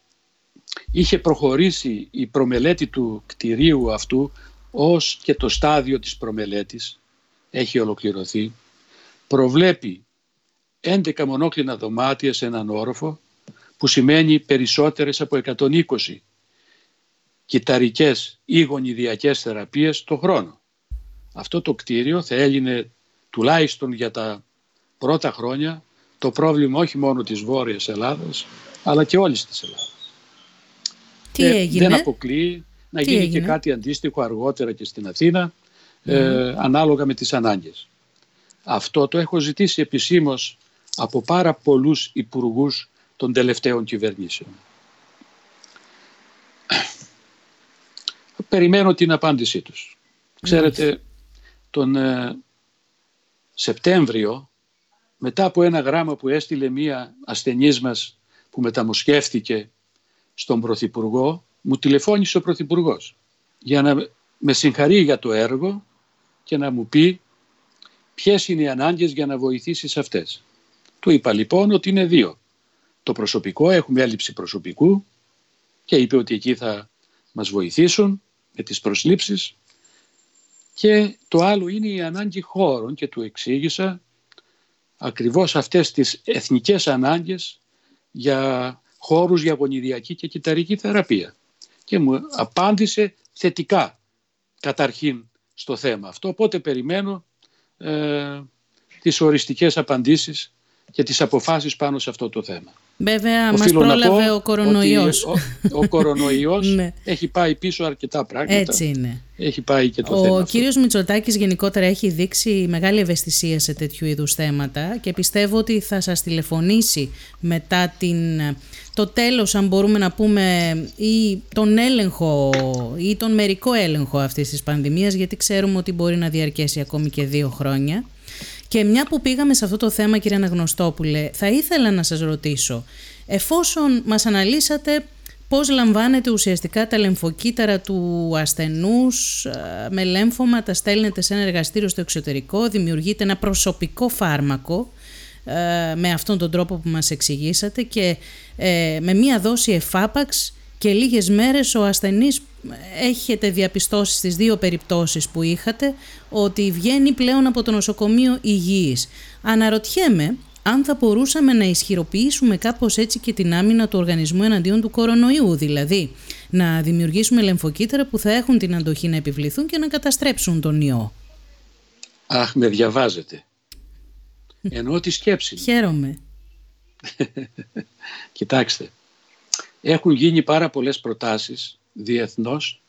είχε προχωρήσει η προμελέτη του κτηρίου αυτού ως και το στάδιο της προμελέτης έχει ολοκληρωθεί, προβλέπει 11 μονόκλινα δωμάτια σε έναν όροφο που σημαίνει περισσότερες από 120 κυταρικές ή γονιδιακές θεραπείες το χρόνο. Αυτό το κτίριο θα έλυνε τουλάχιστον για τα πρώτα χρόνια το πρόβλημα όχι μόνο της Βόρειας Ελλάδας αλλά και όλης της Ελλάδας.
Τι έγινε;
Δεν αποκλείει να γίνει και κάτι αντίστοιχο αργότερα και στην Αθήνα ε, ανάλογα με τις ανάγκες. Αυτό το έχω ζητήσει επισήμως από πάρα πολλούς υπουργούς των τελευταίων κυβερνήσεων. Περιμένω την απάντησή τους. Ξέρετε, τον ε, Σεπτέμβριο, μετά από ένα γράμμα που έστειλε μία ασθενής μας που μεταμοσχεύτηκε στον Πρωθυπουργό, μου τηλεφώνησε ο Πρωθυπουργός για να με συγχαρεί για το έργο και να μου πει ποιες είναι οι ανάγκες για να βοηθήσεις αυτές. Του είπα λοιπόν ότι είναι δύο. Το προσωπικό, έχουμε έλλειψη προσωπικού και είπε ότι εκεί θα μας βοηθήσουν με τις προσλήψεις. Και το άλλο είναι η ανάγκη χώρων και του εξήγησα ακριβώς αυτές τις εθνικές ανάγκες για χώρους για γονιδιακή και κυταρική θεραπεία. Και μου απάντησε θετικά καταρχήν στο θέμα αυτό. Οπότε περιμένω ε, τις οριστικές απαντήσεις και τις αποφάσεις πάνω σε αυτό το θέμα.
Βέβαια, μας πρόλαβε ο κορονοϊός.
Ο, ο κορονοϊός ναι. έχει πάει πίσω αρκετά πράγματα.
Έτσι είναι.
Έχει πάει και το
ο
θέμα.
Ο κύριος Μητσοτάκης γενικότερα έχει δείξει μεγάλη ευαισθησία σε τέτοιου είδους θέματα και πιστεύω ότι θα σας τηλεφωνήσει μετά την, το τέλος, αν μπορούμε να πούμε, ή τον έλεγχο ή τον μερικό έλεγχο αυτής της πανδημίας, γιατί ξέρουμε ότι μπορεί να διαρκέσει ακόμη και δύο χρόνια. Και μια που πήγαμε σε αυτό το θέμα κύριε Αναγνωστόπουλε, θα ήθελα να σας ρωτήσω, εφόσον μας αναλύσατε πώς λαμβάνετε ουσιαστικά τα λεμφοκύτταρα του ασθενούς ε, με λέμφωμα, τα στέλνετε σε ένα εργαστήριο στο εξωτερικό, δημιουργείτε ένα προσωπικό φάρμακο ε, με αυτόν τον τρόπο που μας εξηγήσατε και ε, με μία δόση εφάπαξ και λίγες μέρες ο ασθενής έχετε διαπιστώσει στις δύο περιπτώσεις που είχατε ότι βγαίνει πλέον από το νοσοκομείο υγιής. Αναρωτιέμαι αν θα μπορούσαμε να ισχυροποιήσουμε κάπως έτσι και την άμυνα του οργανισμού εναντίον του κορονοϊού, δηλαδή να δημιουργήσουμε λεμφοκύτταρα που θα έχουν την αντοχή να επιβληθούν και να καταστρέψουν τον ιό.
Αχ, με διαβάζετε. Ενώ τη σκέψη.
Χαίρομαι.
Κοιτάξτε, έχουν γίνει πάρα πολλές προτάσεις διεθνώς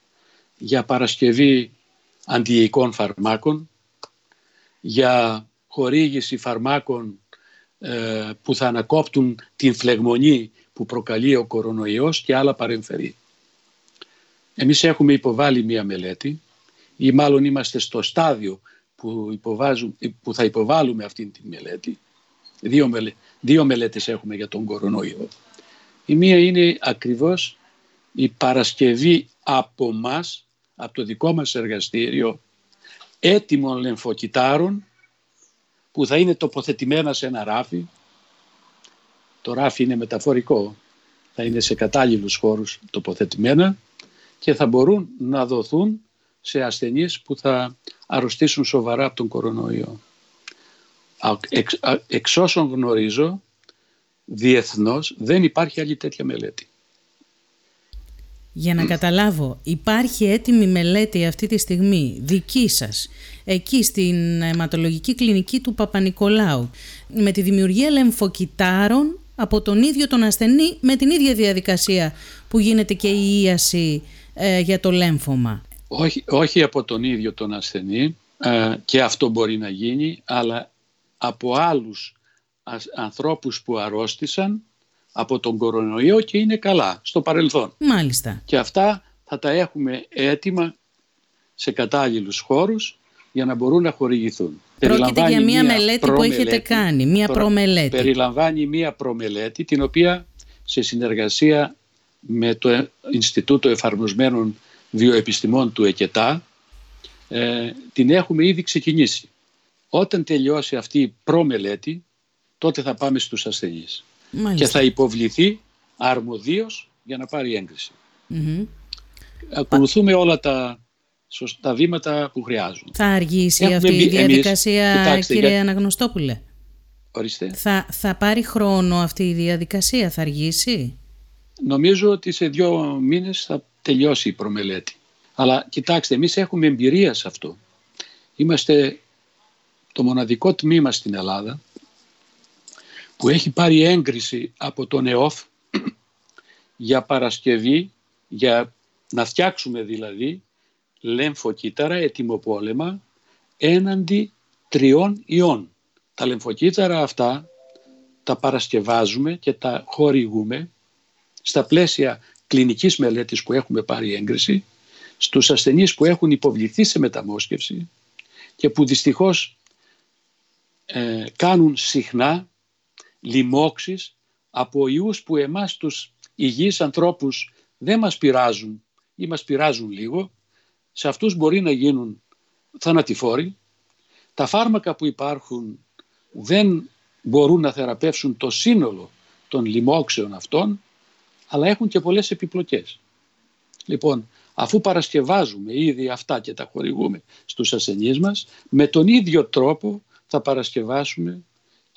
για παρασκευή αντιοικών φαρμάκων, για χορήγηση φαρμάκων ε, που θα ανακόπτουν την φλεγμονή που προκαλεί ο κορονοϊός και άλλα παρεμφερή. Εμείς έχουμε υποβάλει μία μελέτη ή μάλλον είμαστε στο στάδιο που, που θα υποβάλουμε αυτή τη μελέτη. Δύο, μελε, δύο μελέτες έχουμε για τον κορονοϊό. Η μία είναι ακριβώς η παρασκευή από μας, από το δικό μας εργαστήριο, έτοιμων λεμφοκυτάρων που θα είναι τοποθετημένα σε ένα ράφι. Το ράφι είναι μεταφορικό, θα είναι σε κατάλληλους χώρους τοποθετημένα και θα μπορούν να δοθούν σε ασθενείς που θα αρρωστήσουν σοβαρά από τον κορονοϊό. Εξ, εξ όσων γνωρίζω, διεθνώς δεν υπάρχει άλλη τέτοια μελέτη.
Για να καταλάβω, υπάρχει έτοιμη μελέτη αυτή τη στιγμή δική σας εκεί στην αιματολογική κλινική του Παπα-Νικολάου με τη δημιουργία λεμφοκυτάρων από τον ίδιο τον ασθενή με την ίδια διαδικασία που γίνεται και η ίαση ε, για το λέμφωμα;
Όχι, όχι από τον ίδιο τον ασθενή ε, και αυτό μπορεί να γίνει αλλά από άλλους ανθρώπους που αρρώστησαν από τον κορονοϊό και είναι καλά στο παρελθόν.
Μάλιστα.
Και αυτά θα τα έχουμε έτοιμα σε κατάλληλους χώρους για να μπορούν να χορηγηθούν.
Πρόκειται για μία μελέτη που έχετε κάνει, μία προμελέτη.
Περιλαμβάνει μία προμελέτη την οποία σε συνεργασία με το Ινστιτούτο Εφαρμοσμένων Βιοεπιστημών του ΕΚΕΤΑ ε, την έχουμε ήδη ξεκινήσει. Όταν τελειώσει αυτή η προμελέτη τότε θα πάμε στους ασθενείς και θα υποβληθεί αρμοδίως για να πάρει Ακολουθούμε όλα τα, τα βήματα που χρειάζονται.
Θα αργήσει αυτή η διαδικασία, κύριε για... Αναγνωστόπουλε;
Ορίστε.
Θα, θα πάρει χρόνο αυτή η διαδικασία, θα αργήσει;
Νομίζω ότι σε δύο μήνες θα τελειώσει η προμελέτη. Αλλά κοιτάξτε, εμείς έχουμε εμπειρία σε αυτό. Είμαστε το μοναδικό τμήμα στην Ελλάδα που έχει πάρει έγκριση από τον ΕΟΦ για παρασκευή, για να φτιάξουμε δηλαδή λεμφοκύτταρα ετοιμοπόλεμα έναντι τριών ιών. Τα λεμφοκύτταρα αυτά τα παρασκευάζουμε και τα χορηγούμε στα πλαίσια κλινικής μελέτης που έχουμε πάρει έγκριση στους ασθενείς που έχουν υποβληθεί σε μεταμόσχευση και που δυστυχώς ε, κάνουν συχνά λοιμώξεις από ιούς που εμάς τους υγιείς ανθρώπους δεν μας πειράζουν ή μας πειράζουν λίγο, σε αυτούς μπορεί να γίνουν θανατηφόροι. Τα φάρμακα που υπάρχουν δεν μπορούν να θεραπεύσουν το σύνολο των λοιμώξεων αυτών, αλλά έχουν και πολλές επιπλοκές. Λοιπόν, αφού παρασκευάζουμε ήδη αυτά και τα χορηγούμε στους ασθενείς μας, με τον ίδιο τρόπο θα παρασκευάσουμε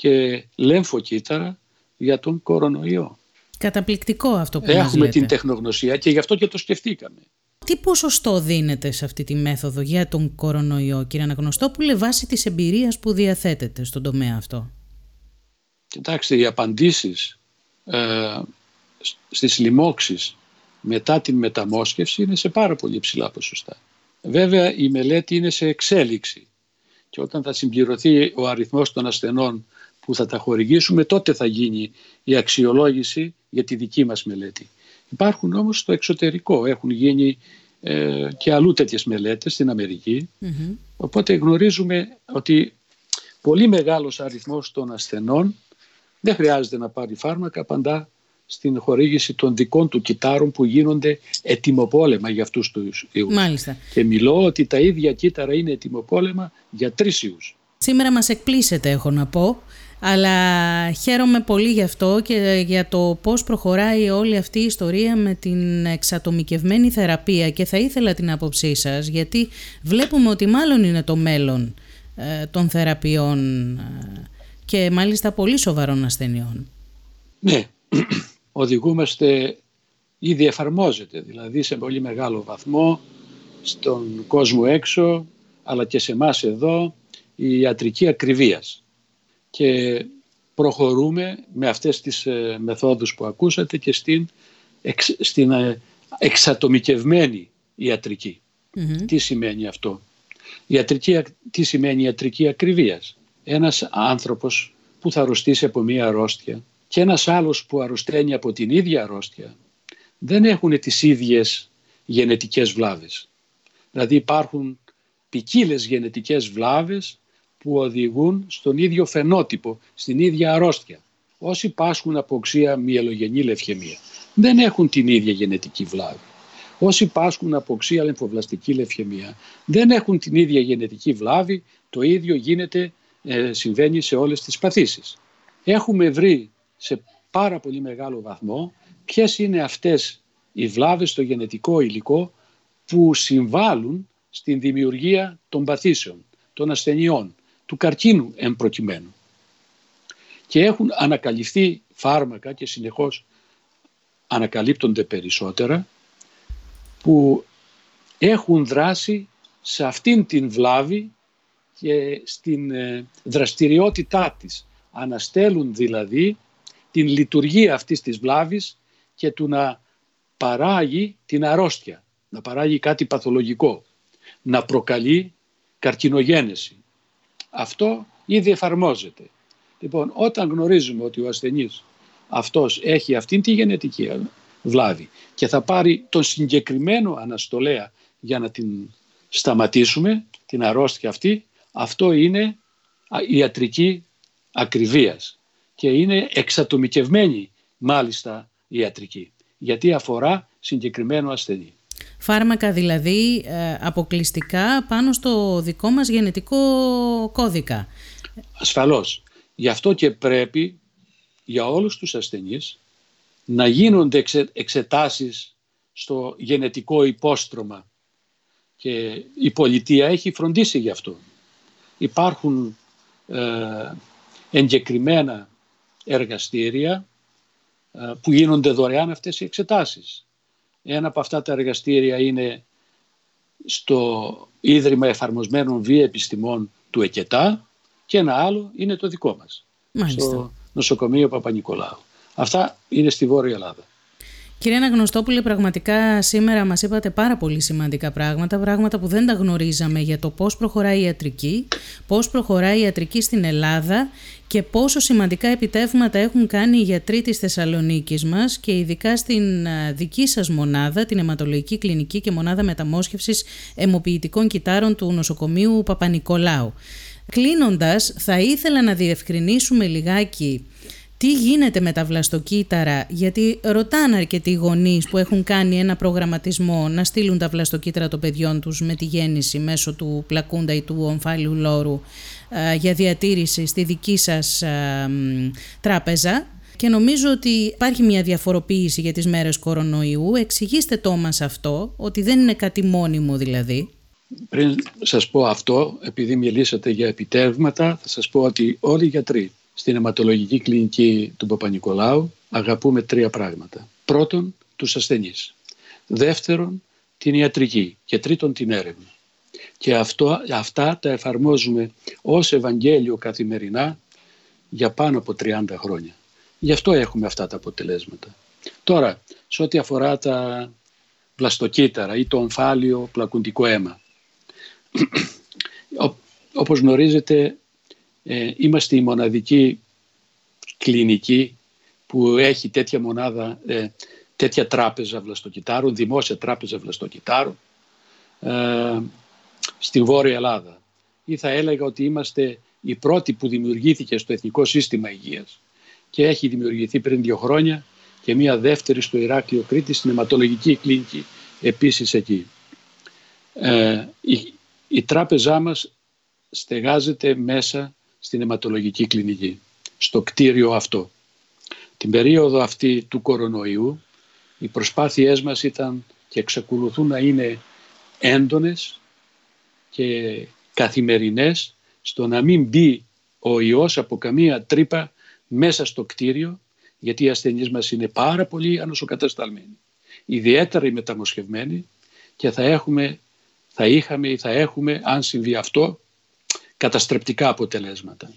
και λέμφοκύτταρα για τον κορονοϊό.
Καταπληκτικό αυτό που
Έχουμε την τεχνογνωσία και γι' αυτό και το σκεφτήκαμε.
Τι ποσοστό δίνεται σε αυτή τη μέθοδο για τον κορονοϊό, κύριε Αναγνωστόπουλε, βάσει της εμπειρίας που διαθέτεται στον τομέα αυτό;
Κοιτάξτε, οι απαντήσεις ε, στις λοιμώξεις μετά την μεταμόσχευση είναι σε πάρα πολύ ψηλά ποσοστά. Βέβαια η μελέτη είναι σε εξέλιξη και όταν θα συμπληρωθεί ο αριθμός των ασθενών που θα τα χορηγήσουμε τότε θα γίνει η αξιολόγηση για τη δική μας μελέτη. Υπάρχουν όμως στο εξωτερικό, έχουν γίνει ε, και αλλού τέτοιες μελέτες στην αμερικη οπότε γνωρίζουμε ότι πολύ μεγάλος αριθμός των ασθενών δεν χρειάζεται να πάρει φάρμακα, απαντά στην χορήγηση των δικών του κυτάρων που γίνονται ετοιμοπόλεμα για αυτούς τους ιούς.
Μάλιστα.
Και μιλώ ότι τα ίδια κύτταρα είναι ετοιμοπόλεμα για τρεις ιούς.
Σήμερα μας εκπλήσετε έχω να πω, αλλά χαίρομαι πολύ γι' αυτό και για το πώς προχωράει όλη αυτή η ιστορία με την εξατομικευμένη θεραπεία και θα ήθελα την άποψή σας γιατί βλέπουμε ότι μάλλον είναι το μέλλον ε, των θεραπείων ε, και μάλιστα πολύ σοβαρών ασθενειών.
Ναι, οδηγούμαστε, ήδη εφαρμόζεται, δηλαδή σε πολύ μεγάλο βαθμό στον κόσμο έξω, αλλά και σε εμάς εδώ, η ιατρική ακριβίας. Και προχωρούμε με αυτές τις ε, μεθόδους που ακούσατε και στην, εξ, στην ε, εξατομικευμένη Τι σημαίνει αυτό; Ιατρική, τι σημαίνει ιατρική ακριβίας; Ένας άνθρωπος που θα αρρωστήσει από μία αρρώστια και ένας άλλος που αρρωσταίνει από την ίδια αρρώστια δεν έχουν τις ίδιες γενετικές βλάβες. Δηλαδή υπάρχουν ποικίλες γενετικές βλάβες που οδηγούν στον ίδιο φαινότυπο, στην ίδια αρρώστια. Όσοι πάσχουν από οξία μυελογενή λευχαιμία δεν έχουν την ίδια γενετική βλάβη. Όσοι πάσχουν από οξία λεμφοβλαστική λευχαιμία δεν έχουν την ίδια γενετική βλάβη, το ίδιο γίνεται, ε, συμβαίνει σε όλες τις παθήσεις. Έχουμε βρει σε πάρα πολύ μεγάλο βαθμό ποιες είναι αυτές οι βλάβες στο γενετικό υλικό που συμβάλλουν στην δημιουργία των παθήσεων, των ασθενειών, του καρκίνου εμπροκειμένου. Και έχουν ανακαλυφθεί φάρμακα και συνεχώς ανακαλύπτονται περισσότερα που έχουν δράσει σε αυτήν την βλάβη και στην ε, δραστηριότητά της. Αναστέλουν δηλαδή την λειτουργία αυτής της βλάβης και του να παράγει την αρρώστια, να παράγει κάτι παθολογικό, να προκαλεί καρκινογένεση. Αυτό ήδη εφαρμόζεται. Λοιπόν, όταν γνωρίζουμε ότι ο ασθενής αυτός έχει αυτήν τη γενετική βλάβη και θα πάρει τον συγκεκριμένο αναστολέα για να την σταματήσουμε, την αρρώστια αυτή, αυτό είναι ιατρική ακριβίας και είναι εξατομικευμένη μάλιστα ιατρική γιατί αφορά συγκεκριμένο ασθενή.
Φάρμακα δηλαδή ε, αποκλειστικά πάνω στο δικό μας γενετικό κώδικα.
Ασφαλώς. Γι' αυτό και πρέπει για όλους τους ασθενείς να γίνονται εξετάσεις στο γενετικό υπόστρωμα και η πολιτεία έχει φροντίσει γι' αυτό. Υπάρχουν ε, εγκεκριμένα εργαστήρια ε, που γίνονται δωρεάν αυτές οι εξετάσεις. Ένα από αυτά τα εργαστήρια είναι στο Ίδρυμα Εφαρμοσμένων Βία Επιστημών του ΕΚΕΤΑ και ένα άλλο είναι το δικό μας,
Μάλιστα.
στο νοσοκομείο Παπα-Νικολάου. Αυτά είναι στη Βόρεια Ελλάδα.
Κυρία Αναγνωστόπουλε, πραγματικά σήμερα μας είπατε πάρα πολύ σημαντικά πράγματα, πράγματα που δεν τα γνωρίζαμε για το πώς προχωράει η ιατρική, πώς προχωράει η ιατρική στην Ελλάδα και πόσο σημαντικά επιτεύγματα έχουν κάνει οι γιατροί της Θεσσαλονίκης μας και ειδικά στην δική σας μονάδα, την αιματολογική κλινική και μονάδα μεταμόσχευσης αιμοποιητικών κυτάρων του νοσοκομείου Παπα-Νικολάου. Κλείνοντας, θα ήθελα να διευκρινίσουμε λιγάκι τι γίνεται με τα βλαστοκύτταρα, γιατί ρωτάνε αρκετοί γονείς που έχουν κάνει ένα προγραμματισμό να στείλουν τα βλαστοκύτταρα των παιδιών τους με τη γέννηση μέσω του πλακούντα ή του ομφάλιου λόρου ε, για διατήρηση στη δική σας ε, τράπεζα και νομίζω ότι υπάρχει μια διαφοροποίηση για τις μέρες κορονοϊού. Εξηγήστε το μας αυτό, ότι δεν είναι κάτι μόνιμο δηλαδή.
Πριν σας πω αυτό, επειδή μιλήσατε για επιτεύγματα, θα σας πω ότι όλοι οι γιατροί στην αιματολογική κλινική του Παπα-Νικολάου αγαπούμε τρία πράγματα. Πρώτον, τους ασθενείς. Δεύτερον, την ιατρική και τρίτον την έρευνα. Και αυτό, αυτά τα εφαρμόζουμε ως Ευαγγέλιο καθημερινά για πάνω από 30 χρόνια. Γι' αυτό έχουμε αυτά τα αποτελέσματα. Τώρα, σε ό,τι αφορά τα βλαστοκύτταρα ή το ομφάλιο πλακουντικό αίμα. Όπως γνωρίζετε ε, είμαστε η μοναδική κλινική που έχει τέτοια μονάδα, ε, τέτοια τράπεζα βλαστοκυτάρων, δημόσια τράπεζα βλαστοκυτάρων ε, στη Βόρεια Ελλάδα. Ή θα έλεγα ότι είμαστε η πρώτη που δημιουργήθηκε στο Εθνικό Σύστημα Υγείας και έχει δημιουργηθεί πριν δύο χρόνια και μία δεύτερη στο Ηράκλειο Κρήτη στην αιματολογική κλινική επίσης εκεί. Ε, η, η τράπεζά μας στεγάζεται μέσα στην αιματολογική κλινική, στο κτίριο αυτό. Την περίοδο αυτή του κορονοϊού οι προσπάθειές μας ήταν και εξακολουθούν να είναι έντονες και καθημερινές στο να μην μπει ο ιός από καμία τρύπα μέσα στο κτίριο γιατί οι ασθενείς μας είναι πάρα πολύ ανοσοκατασταλμένοι. Ιδιαίτερα οι μεταμοσχευμένοι και θα έχουμε, θα είχαμε ή θα έχουμε αν συμβεί αυτό καταστρεπτικά αποτελέσματα.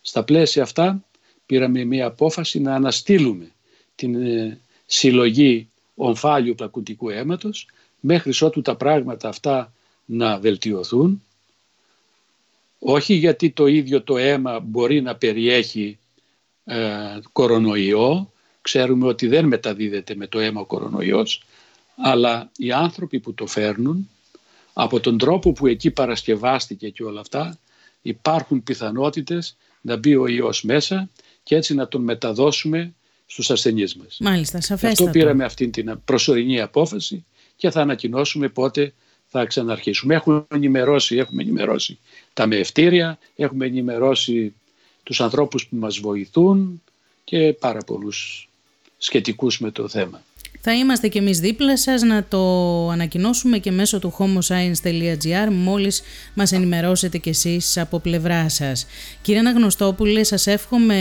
Στα πλαίσια αυτά πήραμε μια απόφαση να αναστείλουμε την ε, συλλογή ομφάλιου πλακουτικού αίματος μέχρι ότου τα πράγματα αυτά να βελτιωθούν όχι γιατί το ίδιο το αίμα μπορεί να περιέχει ε, κορονοϊό. Ξέρουμε ότι δεν μεταδίδεται με το αίμα ο κορονοϊός, αλλά οι άνθρωποι που το φέρνουν, από τον τρόπο που εκεί παρασκευάστηκε και όλα αυτά, υπάρχουν πιθανότητες να μπει ο ιός μέσα και έτσι να τον μεταδώσουμε στους ασθενείς μας.
Μάλιστα, σαφέστατο.
Αυτό πήραμε αυτή την προσωρινή απόφαση και θα ανακοινώσουμε πότε θα ξαναρχίσουμε. Έχουμε ενημερώσει, έχουμε ενημερώσει τα μεευτήρια, έχουμε ενημερώσει τους ανθρώπους που μας βοηθούν και πάρα πολλούς σχετικούς με το θέμα.
Θα είμαστε και εμείς δίπλα σας να το ανακοινώσουμε και μέσω του homoscience.gr μόλις μας ενημερώσετε κι εσείς από πλευρά σας. Κύριε Αναγνωστόπουλε, σας εύχομαι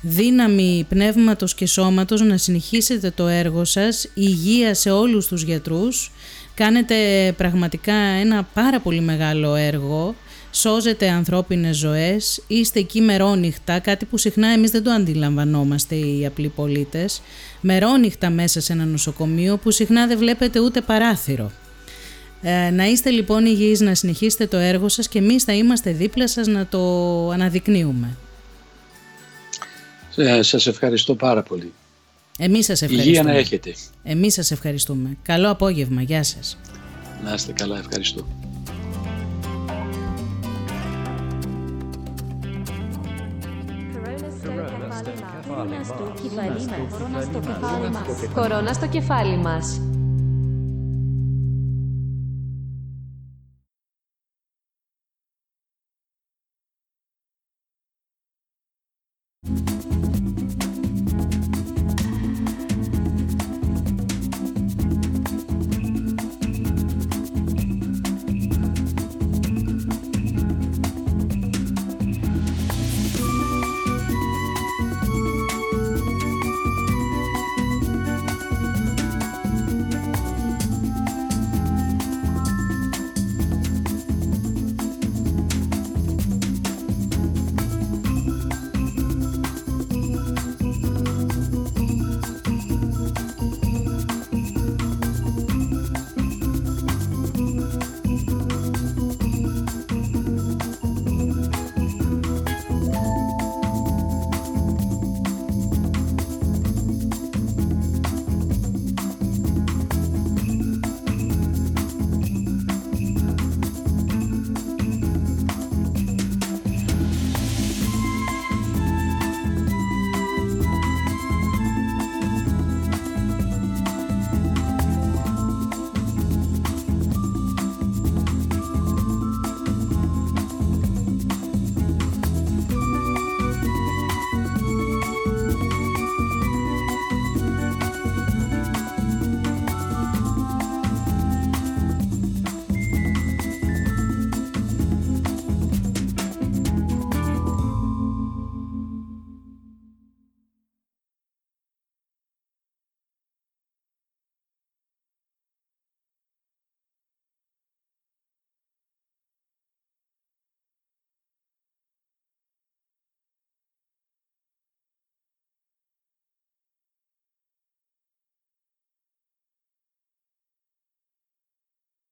δύναμη πνεύματος και σώματος να συνεχίσετε το έργο σας, υγεία σε όλους τους γιατρούς. Κάνετε πραγματικά ένα πάρα πολύ μεγάλο έργο σώζετε ανθρώπινες ζωές, είστε εκεί μερόνυχτα, κάτι που συχνά εμείς δεν το αντιλαμβανόμαστε οι απλοί πολίτες, μερόνυχτα μέσα σε ένα νοσοκομείο που συχνά δεν βλέπετε ούτε παράθυρο. Ε, να είστε λοιπόν υγιείς, να συνεχίσετε το έργο σας και εμείς θα είμαστε δίπλα σας να το αναδεικνύουμε.
Ε, σας ευχαριστώ πάρα πολύ.
Εμείς σας ευχαριστούμε.
Υγεία να έχετε.
Εμείς σας ευχαριστούμε. Καλό απόγευμα. Γεια σας.
Να είστε καλά. Ευχαριστώ.
Κορώνα στο κεφάλι μας.